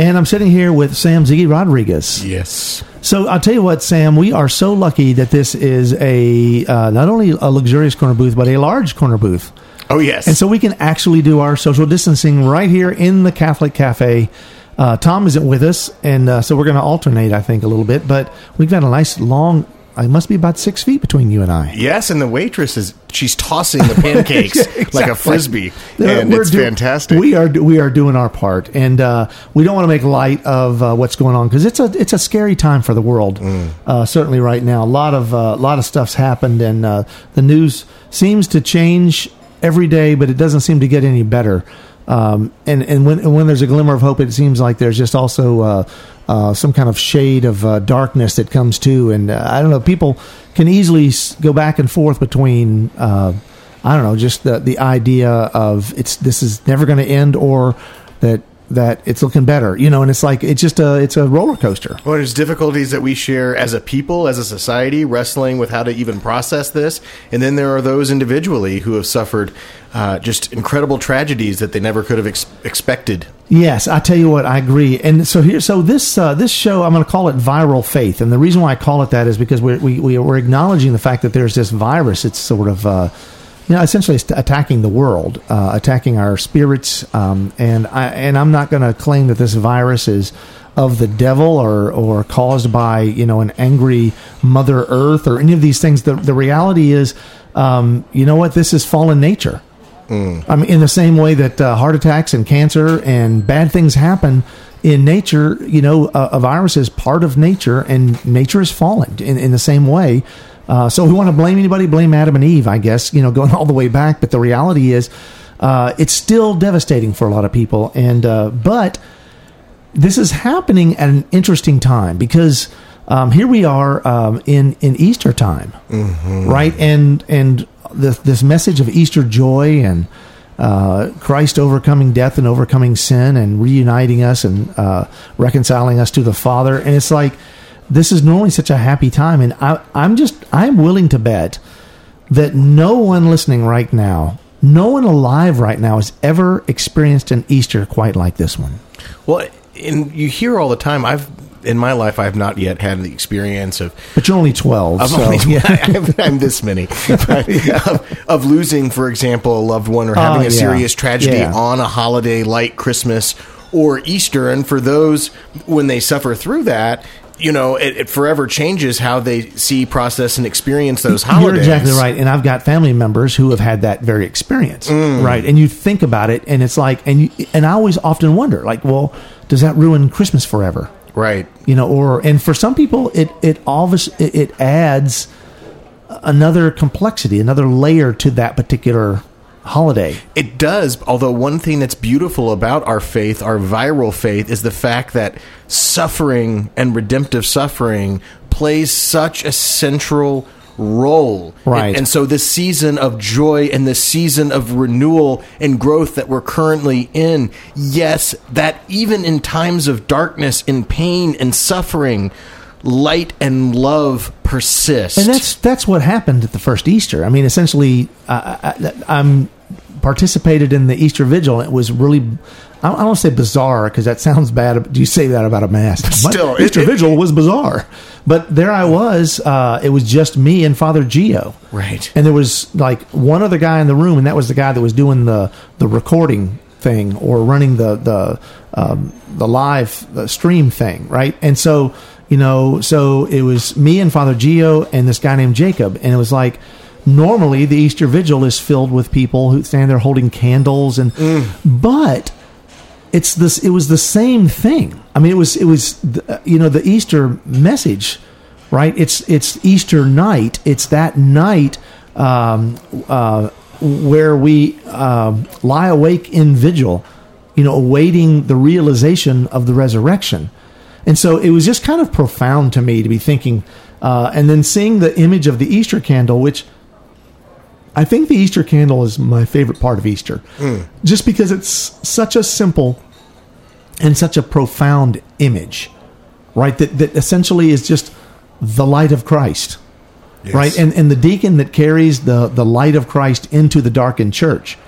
And I'm sitting here with Sam Ziggy Rodriguez. Yes. So I'll tell you what, Sam, we are so lucky that this is a uh, not only a luxurious corner booth, but a large corner booth. Oh, yes. And so we can actually do our social distancing right here in the Catholic Cafe. Uh, Tom isn't with us, and uh, so we're going to alternate, I think, a little bit. But we've got a nice long. It must be about six feet between you and I. yes, and the waitress is she's tossing the pancakes like a Exactly. frisbee, Yeah, and it's do- fantastic. We are we are doing our part, and uh, we don't want to make light of uh, what's going on because it's a it's a scary time for the world. Mm. Uh, certainly, right now, a lot of a lot of stuff's happened, and uh, the news seems to change every day, but it doesn't seem to get any better. Um, and and when when there's a glimmer of hope, it seems like there's just also uh, uh, some kind of shade of uh, darkness that comes too. And uh, I don't know, people can easily s- go back and forth between. Uh, I don't know, just the the idea of it's this is never going to end, or that that it's looking better, you know. And it's like it's just a it's a roller coaster. well, there's difficulties that we share as a people, as a society, wrestling with how to even process this, and then there are those individually who have suffered uh, just incredible tragedies that they never could have ex- expected. Yes, I tell you what, I agree. And so here, so this uh, this show, I'm going to call it viral faith, and the reason why I call it that is because we're, we we we're acknowledging the fact that there's this virus. It's sort of uh, you know essentially attacking the world, uh, attacking our spirits, um, and I and I'm not going to claim that this virus is of the devil or or caused by you know an angry Mother Earth or any of these things. The the reality is, um, you know what, this is fallen nature. I mean, in the same way that uh, heart attacks and cancer and bad things happen in nature, you know, a, a virus is part of nature, and nature is fallen in, in the same way. Uh, so, we want to blame anybody, blame Adam and Eve, I guess, you know, going all the way back. But the reality is, uh, it's still devastating for a lot of people. And, uh, but this is happening at an interesting time because um, here we are um, in in Easter time, right? And and this this message of Easter joy and uh, Christ overcoming death and overcoming sin and reuniting us and uh, reconciling us to the Father, and it's like this is normally such a happy time, and I, I'm just I'm willing to bet that no one listening right now, no one alive right now, has ever experienced an Easter quite like this one. Well, and you hear all the time. I've in my life, I've not yet had the experience of But you're only 12. I'm, so, only, yeah. I'm, I'm this many of, of losing, for example, a loved one or oh, having Oh, a yeah. serious tragedy Yeah. on a holiday like Christmas or Easter. And for those when they suffer through that, you know, it, it forever changes how they see, process, and experience those holidays. You're exactly right. And I've got family members who have had that very experience. Mm. Right. And you think about it and it's like, and you, and I always often wonder, like, well, does that ruin Christmas forever? Right. You know, or, and for some people, it, it always, it, it adds another complexity, another layer to that particular holiday. It does, although one thing that's beautiful about our faith, our viral faith, is the fact that suffering and redemptive suffering plays such a central role. Right. And, and so this season of joy and this season of renewal and growth that we're currently in, yes, that even in times of darkness and pain and suffering, light and love persist. And that's that's what happened at the first Easter. I mean, essentially, I, I, I'm participated in the Easter Vigil. It was really, I don't, I don't want to say bizarre because that sounds bad. Do you say that about a mass? Still, Easter it- Vigil was bizarre. But there I was. Uh, it was just me and Father Geo. Right. And there was like one other guy in the room, and that was the guy that was doing the the recording thing or running the the um, the live stream thing, right? And so you know, so it was me and Father Geo and this guy named Jacob, and it was like normally the Easter Vigil is filled with people who stand there holding candles and but it's this it was the same thing. I mean it was it was the- you know the easter message right? It's it's easter night. It's that night um, uh, where we um, lie awake in vigil you know awaiting the realization of the resurrection And so it was just kind of profound to me to be thinking, uh, and then seeing the image of the Easter candle, which I think the Easter candle is my favorite part of Easter, just because it's such a simple and such a profound image, right? That that essentially is just the light of Christ, right? And and the deacon that carries the the light of Christ into the darkened church,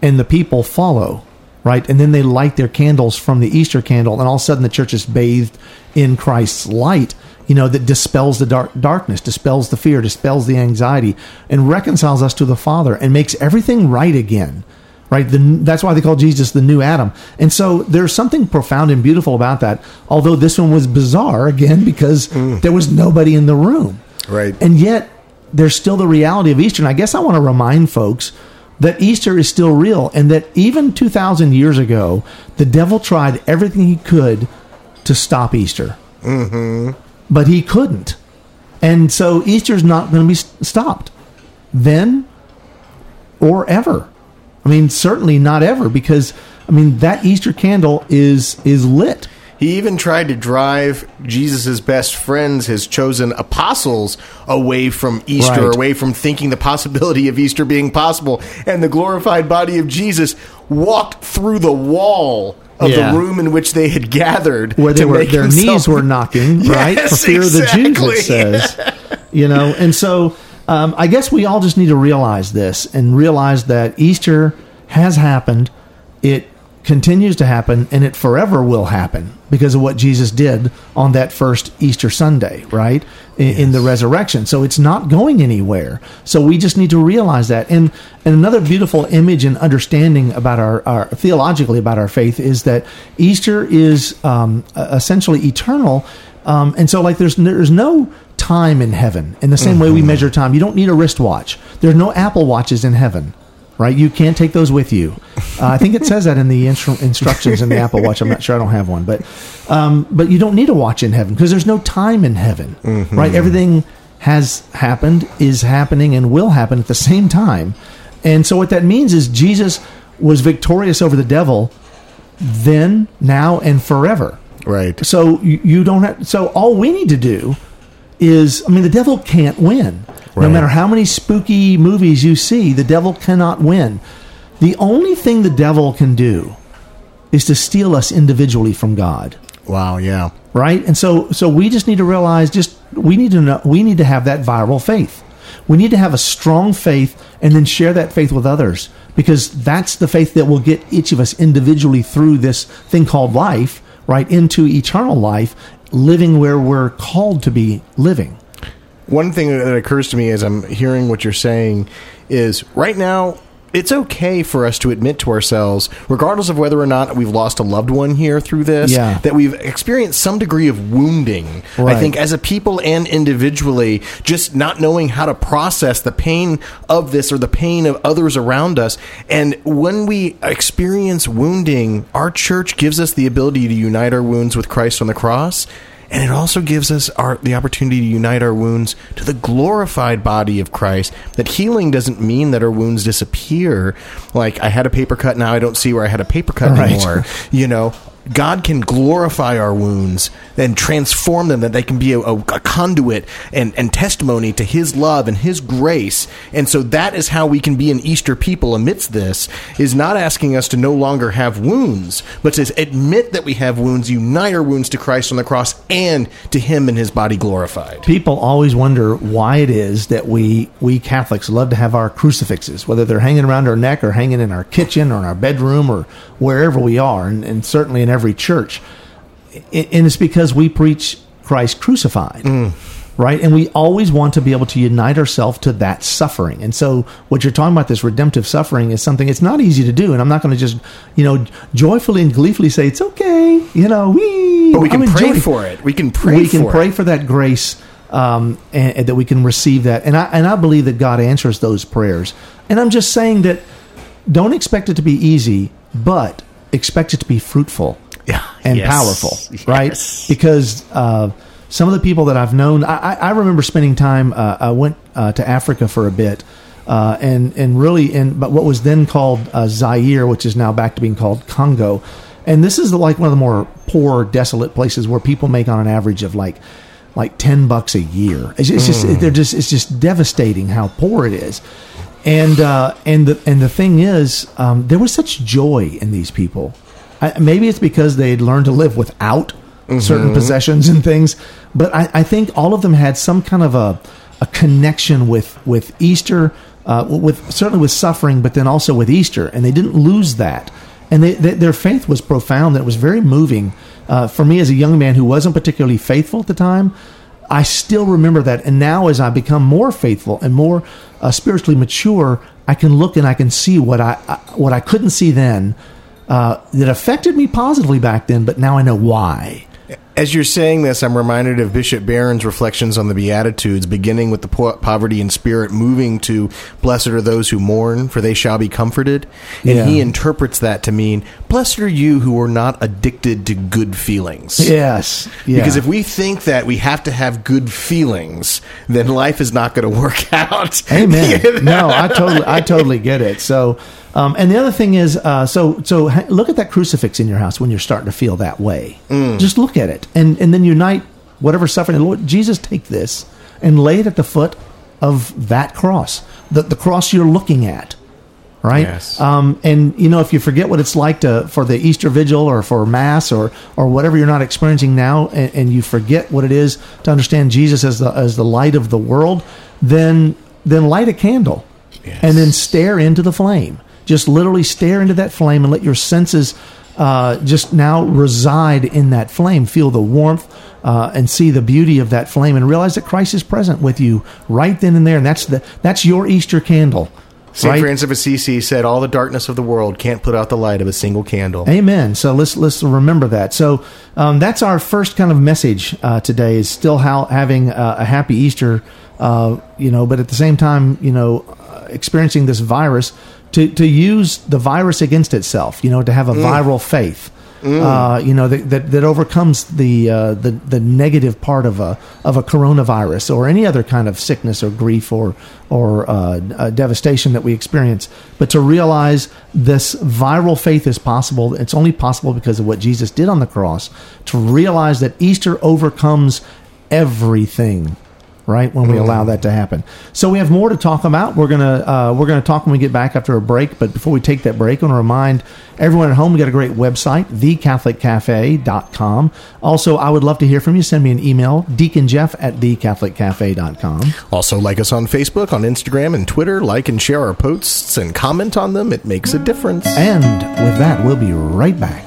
and the people follow, right? And then they light their candles from the Easter candle, and all of a sudden the church is bathed in Christ's light. You know that dispels the dark darkness, dispels the fear, dispels the anxiety, and reconciles us to the Father, and makes everything right again right? The, that's why they call Jesus the new Adam. And so there's something profound and beautiful about that. Although this one was bizarre again because mm. there was nobody in the room, Right. And yet there's still the reality of Easter. And I guess I want to remind folks that Easter is still real, and that even 2,000 years ago, the devil tried everything he could to stop Easter, mm-hmm. but he couldn't. And so Easter's not going to be stopped then or ever. I mean, certainly not ever, because I mean that Easter candle is is lit. He even tried to drive Jesus' best friends, his chosen apostles, away from Easter, Right. away from thinking the possibility of Easter being possible. And the glorified body of Jesus walked through the wall of Yeah. the room in which they had gathered. where they were their himself- knees were knocking, right? Yes, For fear of the Jews, exactly. it says. You know, and so um, I guess we all just need to realize this and realize that Easter has happened. It continues to happen, and it forever will happen because of what Jesus did on that first Easter Sunday, right? In, in the resurrection. So it's not going anywhere. So we just need to realize that. And and another beautiful image and understanding about our, our theologically about our faith is that Easter is um, essentially eternal. Um, and so, like, there's there's no time in heaven in the same way we measure time. You don't need a wristwatch. There's no Apple watches in heaven, right? You can't take those with you. Uh, I think it says that in the instru- instructions in the Apple Watch. I'm not sure. I don't have one, but um, but you don't need a watch in heaven because there's no time in heaven, right? Everything has happened, is happening, and will happen at the same time. And so, what that means is Jesus was victorious over the devil then, now, and forever. Right. So you, you don't have. So all we need to do is, I mean, the devil can't win. No matter how many spooky movies you see, the devil cannot win. The only thing the devil can do is to steal us individually from God Wow, yeah. right? And so so we just need to realize just we need to know we need to have that viral faith. We need to have a strong faith and then share that faith with others because that's the faith that will get each of us individually through this thing called life, right, into eternal life, living where we're called to be living. One thing that occurs to me as I'm hearing what you're saying is right now it's okay for us to admit to ourselves, regardless of whether or not we've lost a loved one here through this, Yeah. that we've experienced some degree of wounding. I think as a people and individually, just not knowing how to process the pain of this or the pain of others around us. And when we experience wounding, our church gives us the ability to unite our wounds with Christ on the cross. And it also gives us our, the opportunity to unite our wounds to the glorified body of Christ. That healing doesn't mean that our wounds disappear. Like, I had a paper cut, now I don't see where I had a paper cut Right. anymore. You know, God can glorify our wounds and transform them, that they can be a, a, conduit and, and testimony to His love and His grace. And so that is how we can be an Easter people amidst this, is not asking us to no longer have wounds, but to admit that we have wounds, unite our wounds to Christ on the cross and to Him and His body glorified. People always wonder why it is that we we Catholics love to have our crucifixes, whether they're hanging around our neck or hanging in our kitchen or in our bedroom or wherever we are, and, and certainly in every church. And it's because we preach Christ crucified. Right, and we always want to be able to unite ourselves to that suffering, and so what you're talking about, this redemptive suffering, is something it's not easy to do. And I'm not going to just, you know, joyfully and gleefully say it's okay, you know, we. But we can pray for it. We can pray we can for pray it. for that grace um, and, and that we can receive that and I, and I believe that God answers those prayers and I'm just saying that don't expect it to be easy but expect it to be fruitful. And Yes. powerful right Yes. because uh, some of the people that I've known I, I remember spending time uh, I went uh, to Africa for a bit uh, and and really in but what was then called uh, Zaire which is now back to being called Congo And this is like one of the more poor, desolate places where people make on an average of like like ten bucks a year. It's, it's just they're just it's just devastating how poor it is. And uh, and the and the thing is, um, there was such joy in these people. I, maybe it's because they'd learned to live without certain possessions and things, but I, I think all of them had some kind of a a connection with with Easter, uh, with certainly with suffering, but then also with Easter, and they didn't lose that. And they, they, their faith was profound. That was very moving uh, for me as a young man who wasn't particularly faithful at the time. I still remember that, and now as I become more faithful and more uh, spiritually mature, I can look and I can see what I, I what I couldn't see then uh, that affected me positively back then, but now I know why. As you're saying this, I'm reminded of Bishop Barron's reflections on the Beatitudes, beginning with the po- poverty in spirit, moving to "Blessed are those who mourn, for they shall be comforted." And Yeah. he interprets that to mean, "Blessed are you who are not addicted to good feelings." Yes, yeah. Because if we think that we have to have good feelings, then life is not going to work out. Amen. no, I totally, I totally get it. So, um, and the other thing is, uh, so, so look at that crucifix in your house when you're starting to feel that way. Just look at it, and and then unite whatever suffering. Lord Jesus, take this and lay it at the foot of that cross, the the cross you're looking at. Right. Yes. Um, and you know, if you forget what it's like to for the Easter Vigil or for Mass or or whatever you're not experiencing now, and, and you forget what it is to understand Jesus as the as the light of the world, then then light a candle, and then stare into the flame. Just literally stare into that flame and let your senses uh, just now reside in that flame. Feel the warmth uh, and see the beauty of that flame, and realize that Christ is present with you right then and there. And that's the that's your Easter candle. St. right? Francis of Assisi said, "All the darkness of the world can't put out the light of a single candle." Amen. So let's let's remember that. So um, that's our first kind of message uh, today is still how having uh, a happy Easter, uh, you know, but at the same time, you know, experiencing this virus to to use the virus against itself. You know, to have a viral faith. Uh, you know that, that that overcomes the uh, the the negative part of a of a coronavirus or any other kind of sickness or grief or or uh, uh, devastation that we experience. But to realize this viral faith is possible. It's only possible because of what Jesus did on the cross. To realize that Easter overcomes everything right when we allow that to happen. So we have more to talk about. We're gonna uh, we're gonna talk when we get back after a break but before we take that break i want to remind everyone at home we got a great website thecatholiccafe.com also i would love to hear from you. Send me an email deaconjeff at thecatholiccafe.com Also, like us on Facebook, on Instagram, and Twitter. Like and share our posts and comment on them. It makes a difference. and with that we'll be right back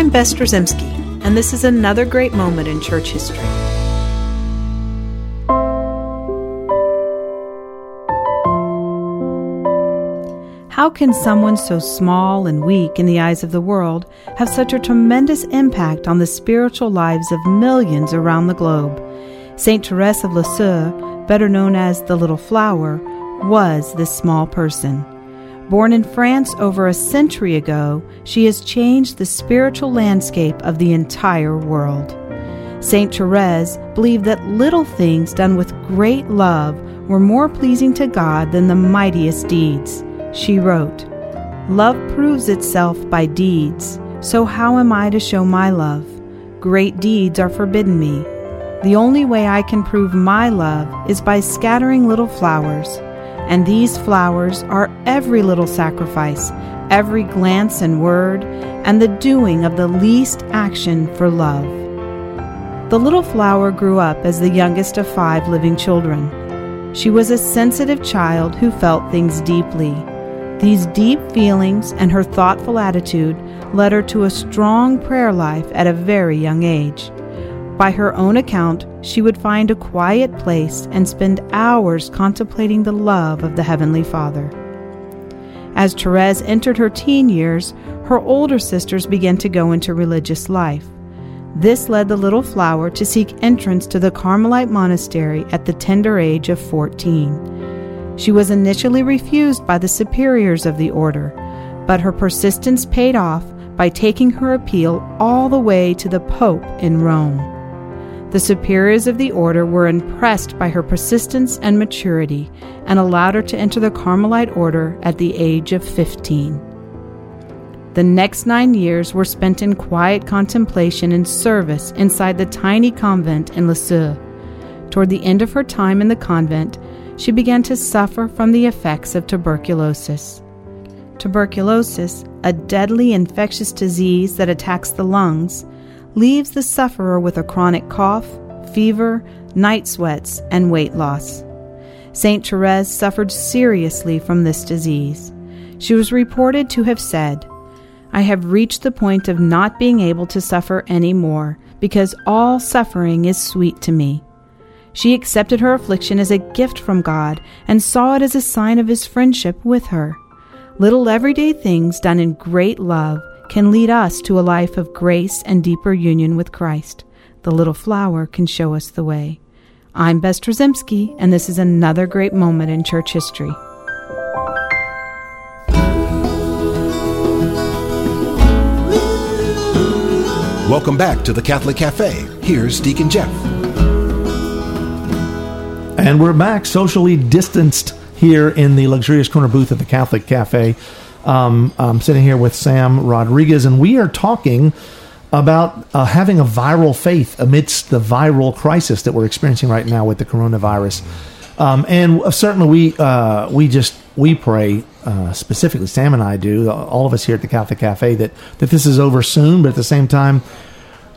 I'm Bess Drzymski, and this is another great moment in church history. How can someone so small and weak in the eyes of the world have such a tremendous impact on the spiritual lives of millions around the globe? Saint Therese of Lisieux, better known as the Little Flower, was this small person. Born in France over a century ago, she has changed the spiritual landscape of the entire world. Saint Therese believed that little things done with great love were more pleasing to God than the mightiest deeds. She wrote, Love proves itself by deeds, so how am I to show my love? Great deeds are forbidden me. The only way I can prove my love is by scattering little flowers, and these flowers are every little sacrifice, every glance and word, and the doing of the least action for love. The little flower grew up as the youngest of five living children. She was a sensitive child who felt things deeply. These deep feelings and her thoughtful attitude led her to a strong prayer life at a very young age. By her own account, she would find a quiet place and spend hours contemplating the love of the Heavenly Father. As Therese entered her teen years, her older sisters began to go into religious life. This led the little flower to seek entrance to the Carmelite monastery at the tender age of 14. She was initially refused by the superiors of the order, but her persistence paid off by taking her appeal all the way to the Pope in Rome. The superiors of the order were impressed by her persistence and maturity and allowed her to enter the Carmelite order at the age of 15. The next nine years were spent in quiet contemplation and service inside the tiny convent in Lisieux. Toward the end of her time in the convent, she began to suffer from the effects of tuberculosis. Tuberculosis, a deadly infectious disease that attacks the lungs, leaves the sufferer with a chronic cough, fever, night sweats, and weight loss. Saint Therese suffered seriously from this disease. She was reported to have said, I have reached the point of not being able to suffer any more, because all suffering is sweet to me. She accepted her affliction as a gift from God and saw it as a sign of His friendship with her. Little everyday things done in great love can lead us to a life of grace and deeper union with Christ. The little flower can show us the way. I'm Bess Drzymski, and this is another great moment in church history. Welcome back to the Catholic Cafe. Here's Deacon Jeff. And we're back socially distanced here in the luxurious corner booth at the Catholic Cafe. Um, I'm sitting here with Sam Rodriguez, and we are talking about uh, having a viral faith amidst the viral crisis that we're experiencing right now with the coronavirus. Um, and certainly, we uh, we just we pray uh, specifically. Sam and I do. All of us here at the Catholic Cafe that that this is over soon. But at the same time,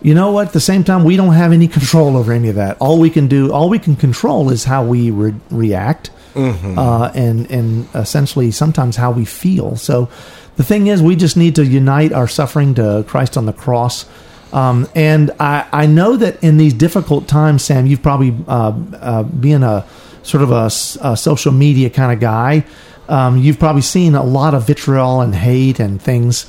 you know what? At the same time, we don't have any control over any of that. All we can do, all we can control, is how we re- react, mm-hmm. uh, and and essentially sometimes how we feel. So, the thing is, we just need to unite our suffering to Christ on the cross. Um, and I, I know that in these difficult times, Sam, you've probably uh, uh, being a sort of a, a social media kind of guy, um, you've probably seen a lot of vitriol and hate and things.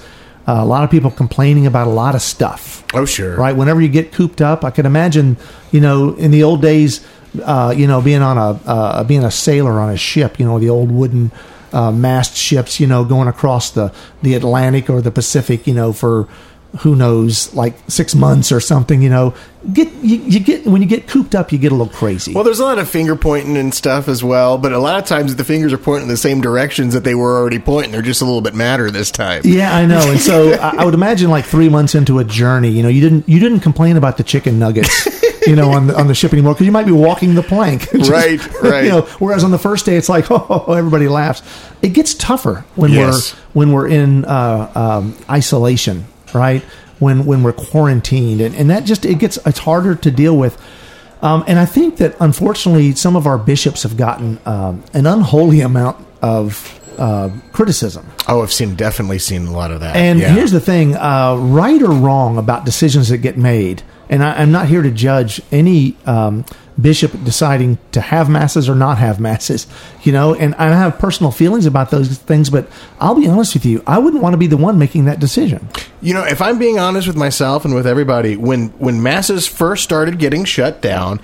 Uh, a lot of people complaining about a lot of stuff. Oh, sure. Right. Whenever you get cooped up, I can imagine, you know, in the old days, uh, you know, being on a uh, being a sailor on a ship, you know, the old wooden uh, mast ships, you know, going across the the Atlantic or the Pacific, you know, for who knows, like six months or something, you know, get you, you, get when you get cooped up, you get a little crazy. Well, there's a lot of finger pointing and stuff as well, but a lot of times the fingers are pointing in the same directions that they were already pointing. They're just a little bit madder this time. Yeah, I know. And so I, I would imagine like three months into a journey, you know, you didn't you didn't complain about the chicken nuggets. you know, on the on the ship anymore because you might be walking the plank, just, right? Right. You know, whereas on the first day it's like, oh, everybody laughs. It gets tougher when yes. we're when we're in uh, um, isolation, right? When when we're quarantined, and, and that just it gets it's harder to deal with. Um, and I think that unfortunately, some of our bishops have gotten um, an unholy amount of uh, criticism. Oh, I've seen definitely seen a lot of that. And yeah. here's the thing: uh, right or wrong about decisions that get made. And I, am not here to judge any um, bishop deciding to have masses or not have masses, you know. And I have personal feelings about those things, but I'll be honest with you, I wouldn't want to be the one making that decision. You know, if I'm being honest with myself and with everybody, when when masses first started getting shut down,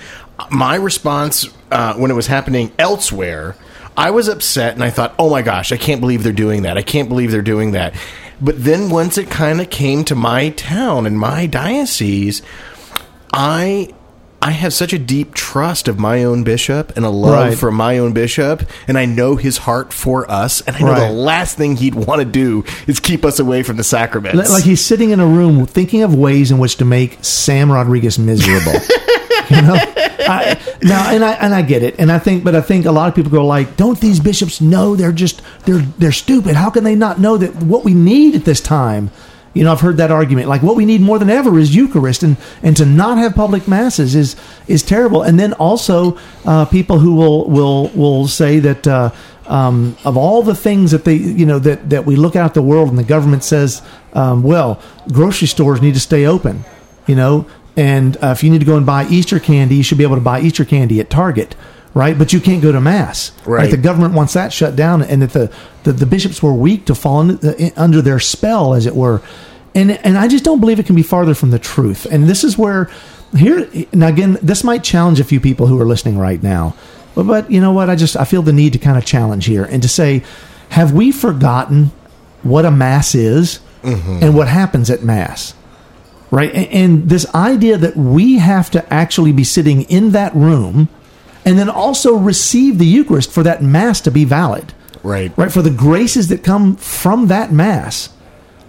my response uh, when it was happening elsewhere I was upset and I thought, oh my gosh, I can't believe they're doing that. I can't believe they're doing that. But then once it kind of came to my town and my diocese, I I have such a deep trust of my own bishop and a love right. for my own bishop, and I know his heart for us. And I know right. the last thing he'd want to do is keep us away from the sacraments. Like he's sitting in a room thinking of ways in which to make Sam Rodriguez miserable. you know, I, now and I and I get it, and I think, but I think a lot of people go like, "Don't these bishops know they're just they're they're stupid? How can they not know that what we need at this time?" You know, I've heard that argument. Like, what we need more than ever is Eucharist, and and to not have public masses is is terrible. And then also, uh, people who will will will say that. Uh, um, of all the things that they, you know, that, that we look out the world and the government says, um, well, grocery stores need to stay open. You know, and uh, if you need to go and buy Easter candy, you should be able to buy Easter candy at Target, right? But you can't go to mass. Right. right? The government wants that shut down, and that the, the, the bishops were weak to fall in, under their spell, as it were. And and I just don't believe it can be farther from the truth. And this is where here now again, this might challenge a few people who are listening right now. But, but you know what? I just I feel the need to kind of challenge here and to say, have we forgotten what a mass is mm-hmm. and what happens at mass? right? And, and this idea that we have to actually be sitting in that room and then also receive the Eucharist for that Mass to be valid, Right. right? For the graces that come from that Mass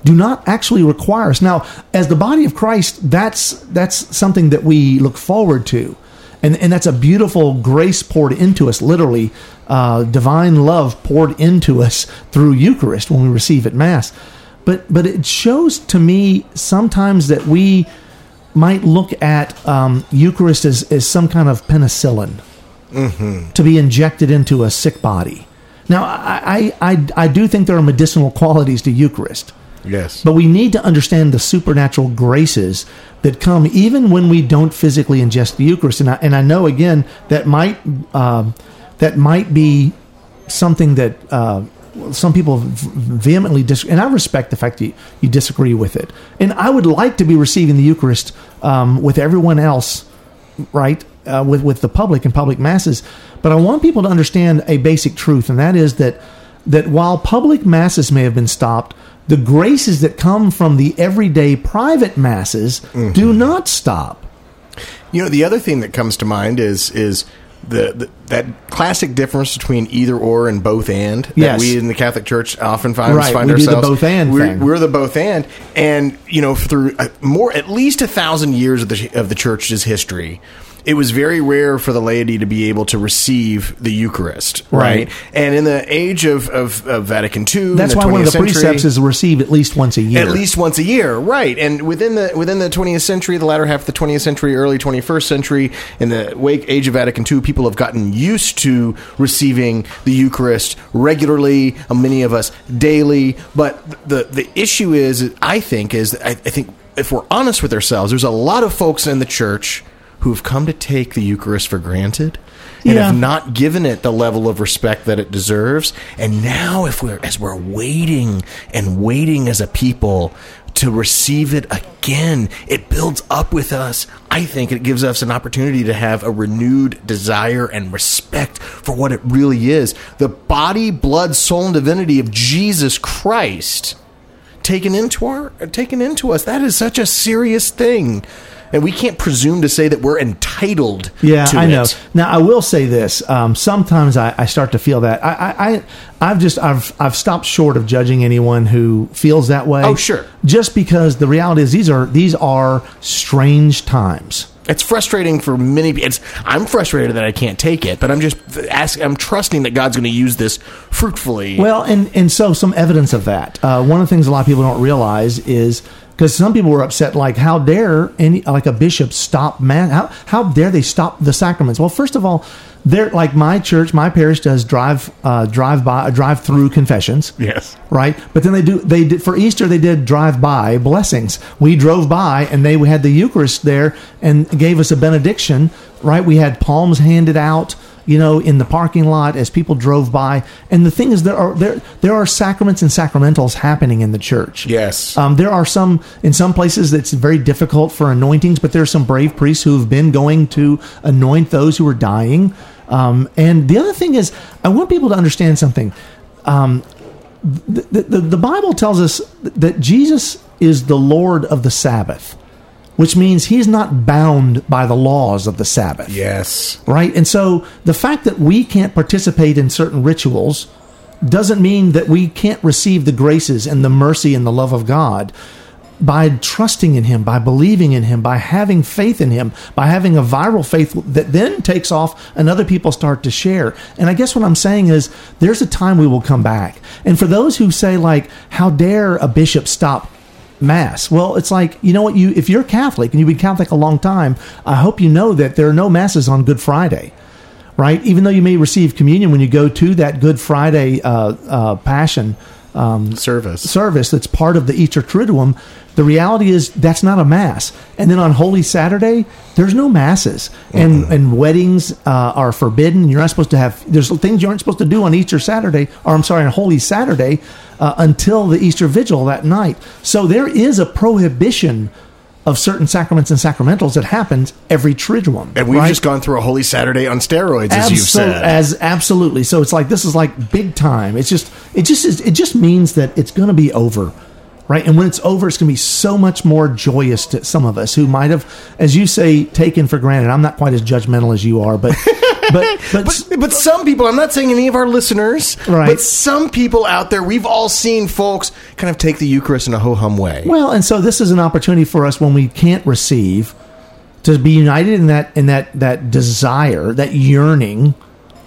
do not actually require us. Now, as the body of Christ, that's that's something that we look forward to. And, and that's a beautiful grace poured into us, literally, uh, divine love poured into us through Eucharist when we receive at Mass. But but it shows to me sometimes that we might look at um, Eucharist as, as some kind of penicillin to be injected into a sick body. Now, I, I, I, I do think there are medicinal qualities to Eucharist. Yes. But we need to understand the supernatural graces that come even when we don't physically ingest the Eucharist. And I, and I know again that might um, that might be something that uh, some people vehemently disagree. And I respect the fact that you, you disagree with it. And I would like to be receiving the Eucharist um, with everyone else, right? Uh, with with the public and public masses. But I want people to understand a basic truth, and that is that that while public masses may have been stopped, the graces that come from the everyday private masses do not stop. You know, the other thing that comes to mind is is the, the that classic difference between either or and both and that Yes. we in the Catholic Church often find, Right, find we ourselves. both and we're, we're the both and, and you know, through uh, more at least a thousand years of the of the Church's history. It was very rare for the laity to be able to receive the Eucharist, right? Right. And in the age of, of, of Vatican II, That's in the why one of the century- precepts is received at least once a year. at least once a year, right? And within the within the 20th century, the latter half of the 20th century, early 21st century, in the wake age of Vatican II, people have gotten used to receiving the Eucharist regularly. uh, Many of us daily. But the the issue is, I think, is I, I think if we're honest with ourselves, there's a lot of folks in the church who've come to take the Eucharist for granted. And Yeah. have not given it the level of respect that it deserves. And now, if we're as we're waiting and waiting as a people to receive it again, it builds up with us. I think it gives us an opportunity to have a renewed desire and respect for what it really is the body, blood, soul, and divinity of Jesus Christ taken into our taken into us. That is such a serious thing. And we can't presume to say that we're entitled Yeah, to I know. Now, I will say this. Um, sometimes I, I start to feel that. I, I, I, I've just, I've, I've stopped short of judging anyone who feels that way. Oh, sure. Just because the reality is these are, these are strange times. It's frustrating for many. It's I'm frustrated that I can't take it, but I'm just asking. I'm trusting that God's going to use this fruitfully. Well, and and so some evidence of that. Uh, one of the things a lot of people don't realize is because some people were upset, like how dare any like a bishop stop man? How how dare they stop the sacraments? Well, first of all, they're like my church, my parish does drive uh, drive by drive through confessions. yes. Right, but then they do. They did for Easter. They did drive-by blessings. We drove by, and they had the Eucharist there, and gave us a benediction. Right, we had palms handed out, you know, in the parking lot as people drove by. And the thing is, there are there there are sacraments and sacramentals happening in the church. Yes. Um, there are some in some places that's very difficult for anointings, but there are some brave priests who have been going to anoint those who are dying. Um, and the other thing is, I want people to understand something. Um, the, the, the Bible tells us that Jesus is the Lord of the Sabbath, which means he's not bound by the laws of the Sabbath Yes. right? And so the fact that we can't participate in certain rituals doesn't mean that we can't receive the graces and the mercy and the love of God by trusting in Him, by believing in Him, by having faith in Him, by having a viral faith that then takes off and other people start to share. And I guess what I'm saying is there's a time we will come back. And for those who say, like, how dare a bishop stop mass. Well, it's like, you know what, you if you're Catholic and you've been Catholic a long time, I hope you know that there are no masses on Good Friday. Right? Even though you may receive communion when you go to that Good Friday uh, uh, Passion um, Service. service that's part of the Easter Triduum, the reality is that's not a mass. And then on Holy Saturday, there's no masses, and and weddings uh, are forbidden. You're not supposed to have. There's things you aren't supposed to do on Easter Saturday, or I'm sorry, on Holy Saturday, uh, until the Easter Vigil that night. So there is a prohibition of certain sacraments and sacramentals that happens every Triduum. and we've right? just gone through a Holy Saturday on steroids, as you've said. As absolutely. So it's like this is like big time. It's just it just is, it just means that it's going to be over. Right? And when it's over, it's going to be so much more joyous to some of us who might have, as you say, taken for granted. I'm not quite as judgmental as you are, but but but, But, but some people, I'm not saying any of our listeners, Right. but some people out there, we've all seen folks kind of take the Eucharist in a ho hum way. well, and so this is an opportunity for us when we can't receive to be united in that in that that desire, that yearning,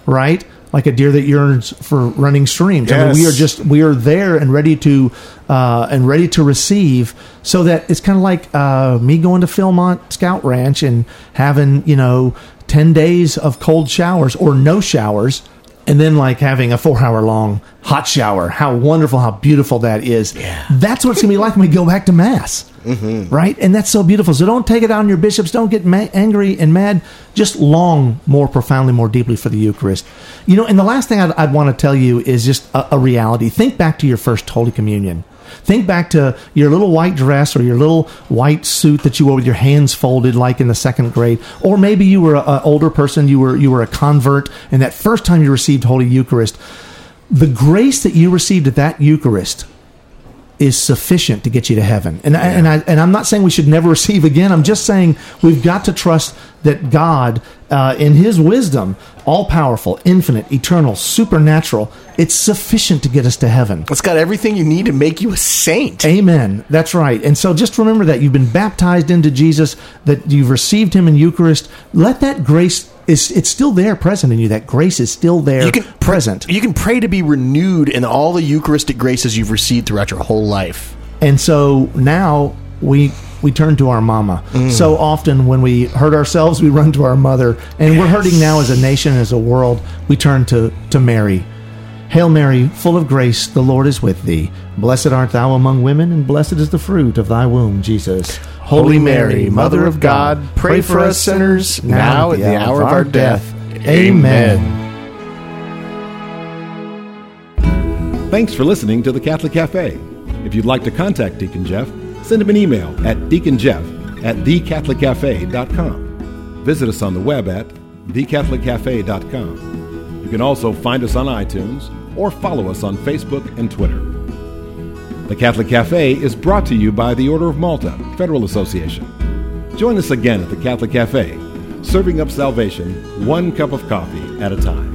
right? Like a deer that yearns for running streams. I mean, we are just we are there and ready to uh, and ready to receive. So that it's kind of like uh, me going to Philmont Scout Ranch and having you know ten days of cold showers or no showers. And then, like having a four-hour long hot shower, how wonderful, how beautiful that is. Yeah. That's what it's gonna be like when we go back to mass, mm-hmm. right? And that's so beautiful. So don't take it on your bishops. Don't get ma- angry and mad. Just long more profoundly, more deeply for the Eucharist. You know, and the last thing I'd, I'd want to tell you is just a, a reality. Think back to your first Holy Communion. Think back to your little white dress or your little white suit that you wore with your hands folded, like in the second grade, or maybe you were an older person, you were you were a convert, and that first time you received Holy Eucharist, the grace that you received at that Eucharist is sufficient to get you to heaven. And I, and I and I'm not saying we should never receive again. I'm just saying we've got to trust that God, uh, in His wisdom, all powerful, infinite, eternal, supernatural, it's sufficient to get us to heaven. It's got everything you need to make you a saint. Amen. That's right. And so just remember that you've been baptized into Jesus, that you've received Him in Eucharist. Let that grace is it's still there, present in you. That grace is still there, You can present. You can pray to be renewed in all the Eucharistic graces you've received throughout your whole life. And so now we we turn to our mama. Mm. So often when we hurt ourselves, we run to our mother. And we're hurting now as a nation, as a world, we turn to, to Mary. Hail Mary, full of grace, the Lord is with thee. Blessed art thou among women, and blessed is the fruit of thy womb, Jesus. Holy Mary, Mother of God, pray for us sinners, now at the hour of our death. Amen. Thanks for listening to the Catholic Cafe. If you'd like to contact Deacon Jeff, send him an email at deaconjeff at thecatholiccafe.com. Visit us on the web at thecatholiccafe.com. You can also find us on iTunes or follow us on Facebook and Twitter. The Catholic Cafe is brought to you by the Order of Malta Federal Association. Join us again at the Catholic Cafe, serving up salvation one cup of coffee at a time.